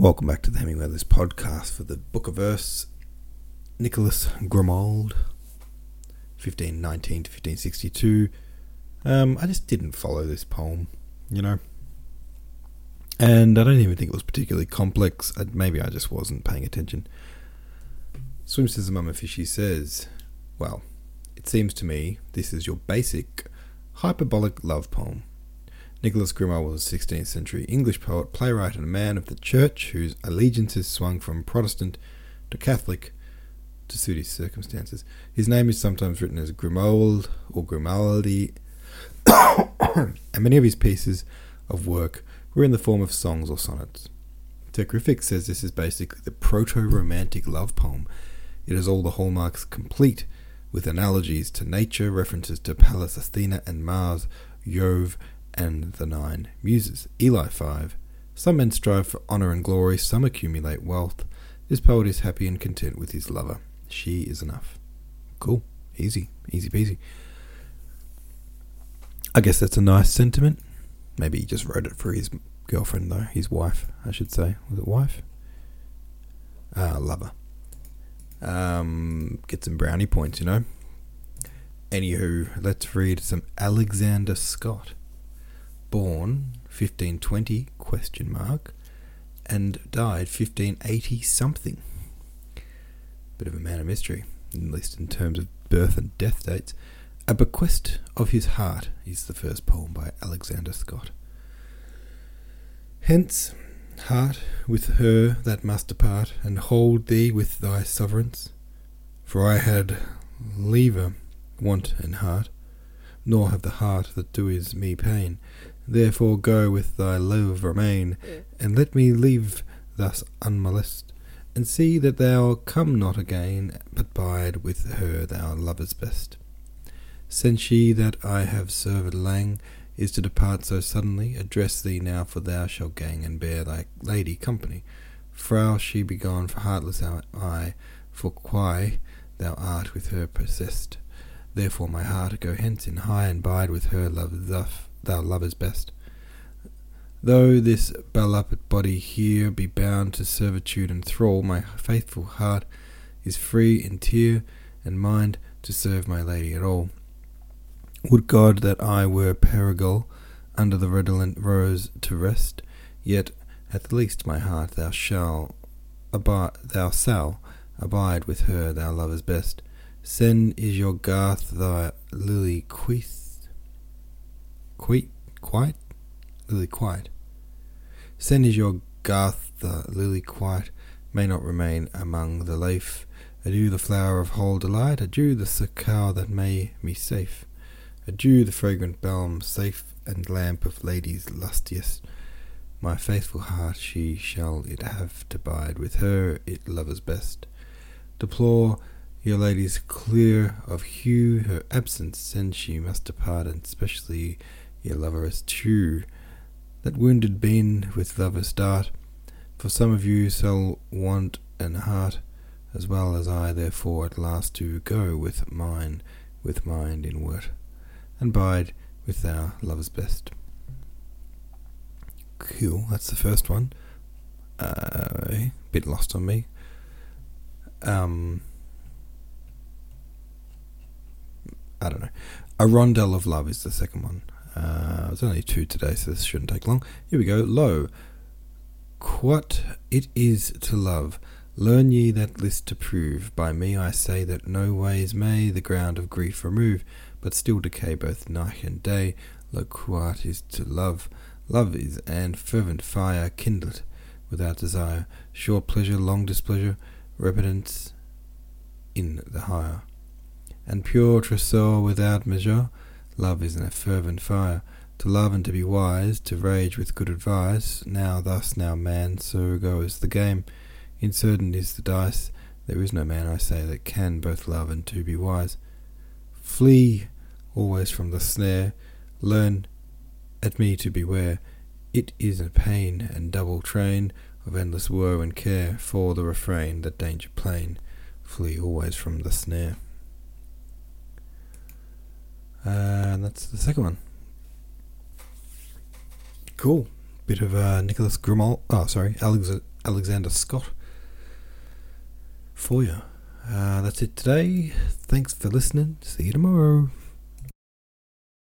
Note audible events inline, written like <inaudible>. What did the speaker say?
Welcome back to the Hemingway List podcast for the Book of Verse. Nicholas Grimald, 1519 to 1562. Um, I just didn't follow this poem, you know. And I don't even think it was particularly complex. I, maybe I just wasn't paying attention. Swim says the Mama Fishy says, Well, it seems to me this is your basic hyperbolic love poem. Nicholas Grimald was a 16th century English poet, playwright, and a man of the church whose allegiances swung from Protestant to Catholic to suit his circumstances. His name is sometimes written as Grimoald or Grimaldi, <coughs> and many of his pieces of work were in the form of songs or sonnets. Techrific says this is basically the proto romantic love poem. It has all the hallmarks complete, with analogies to nature, references to Pallas Athena and Mars, Jove, and the nine muses. Eli 5. Some men strive for honour and glory, some accumulate wealth. This poet is happy and content with his lover. She is enough. Cool. Easy. Easy peasy. I guess that's a nice sentiment. Maybe he just wrote it for his girlfriend, though. His wife, I should say. Was it wife? Ah, lover. Um, get some brownie points, you know. Anywho, let's read some Alexander Scott born 1520 question mark and died 1580 something. Bit of a man of mystery, at least in terms of birth and death dates. A Bequest of His Heart is the first poem by Alexander Scott. Hence, heart, with her that must depart, and hold thee with thy sovereigns. For I had liever want and heart, nor have the heart that doeth me pain, Therefore go with thy love remain, and let me live thus unmolest, and see that thou come not again, but bide with her thou lovest best. Since she that I have served lang is to depart so suddenly, address thee now, for thou shalt gang and bear thy lady company. Frau she be gone, for heartless am I, for why thou art with her possessed. Therefore my heart go hence in high, and bide with her love thus thou lovers best. Though this beloved body here be bound to servitude and thrall, my faithful heart is free in tear and mind to serve my lady at all. Would God that I were Perigal under the redolent rose to rest, yet at least my heart thou shall abide, thou shall abide with her thou lovers best. Send is your garth thy lily queeth Quite, quite, lily quiet. Send is your garth the lily quiet may not remain among the leaf. Adieu the flower of whole delight, adieu the succour that may me safe. Adieu the fragrant balm safe and lamp of ladies lustiest. My faithful heart she shall it have to bide with her it lovers best. Deplore your lady's clear of hue her absence, since she must depart, and specially your lover is true. That wounded been with lover's dart, for some of you shall want an heart, as well as I therefore at last do go with mine, with mind in word, and bide with thou lover's best. Cool, that's the first one. Uh, bit lost on me. Um, I don't know. A Rondel of Love is the second one. Uh, there's only two today, so this shouldn't take long. Here we go. Lo, what it is to love. Learn ye that list to prove. By me I say that no ways may the ground of grief remove, but still decay both night and day. Lo, what is to love. Love is and fervent fire kindled without desire, short pleasure, long displeasure, repentance in the higher, and pure tresor without measure Love is a fervent fire. To love and to be wise, to rage with good advice. Now thus, now man, so goes the game. Incertain is the dice. There is no man, I say, that can both love and to be wise. Flee always from the snare. Learn at me to beware. It is a pain and double train of endless woe and care. For the refrain, that danger plain. Flee always from the snare. And that's the second one. Cool. Bit of uh, Nicholas Grimal. Oh, sorry, Alex, Alexander Scott for you. Uh, that's it today. Thanks for listening. See you tomorrow.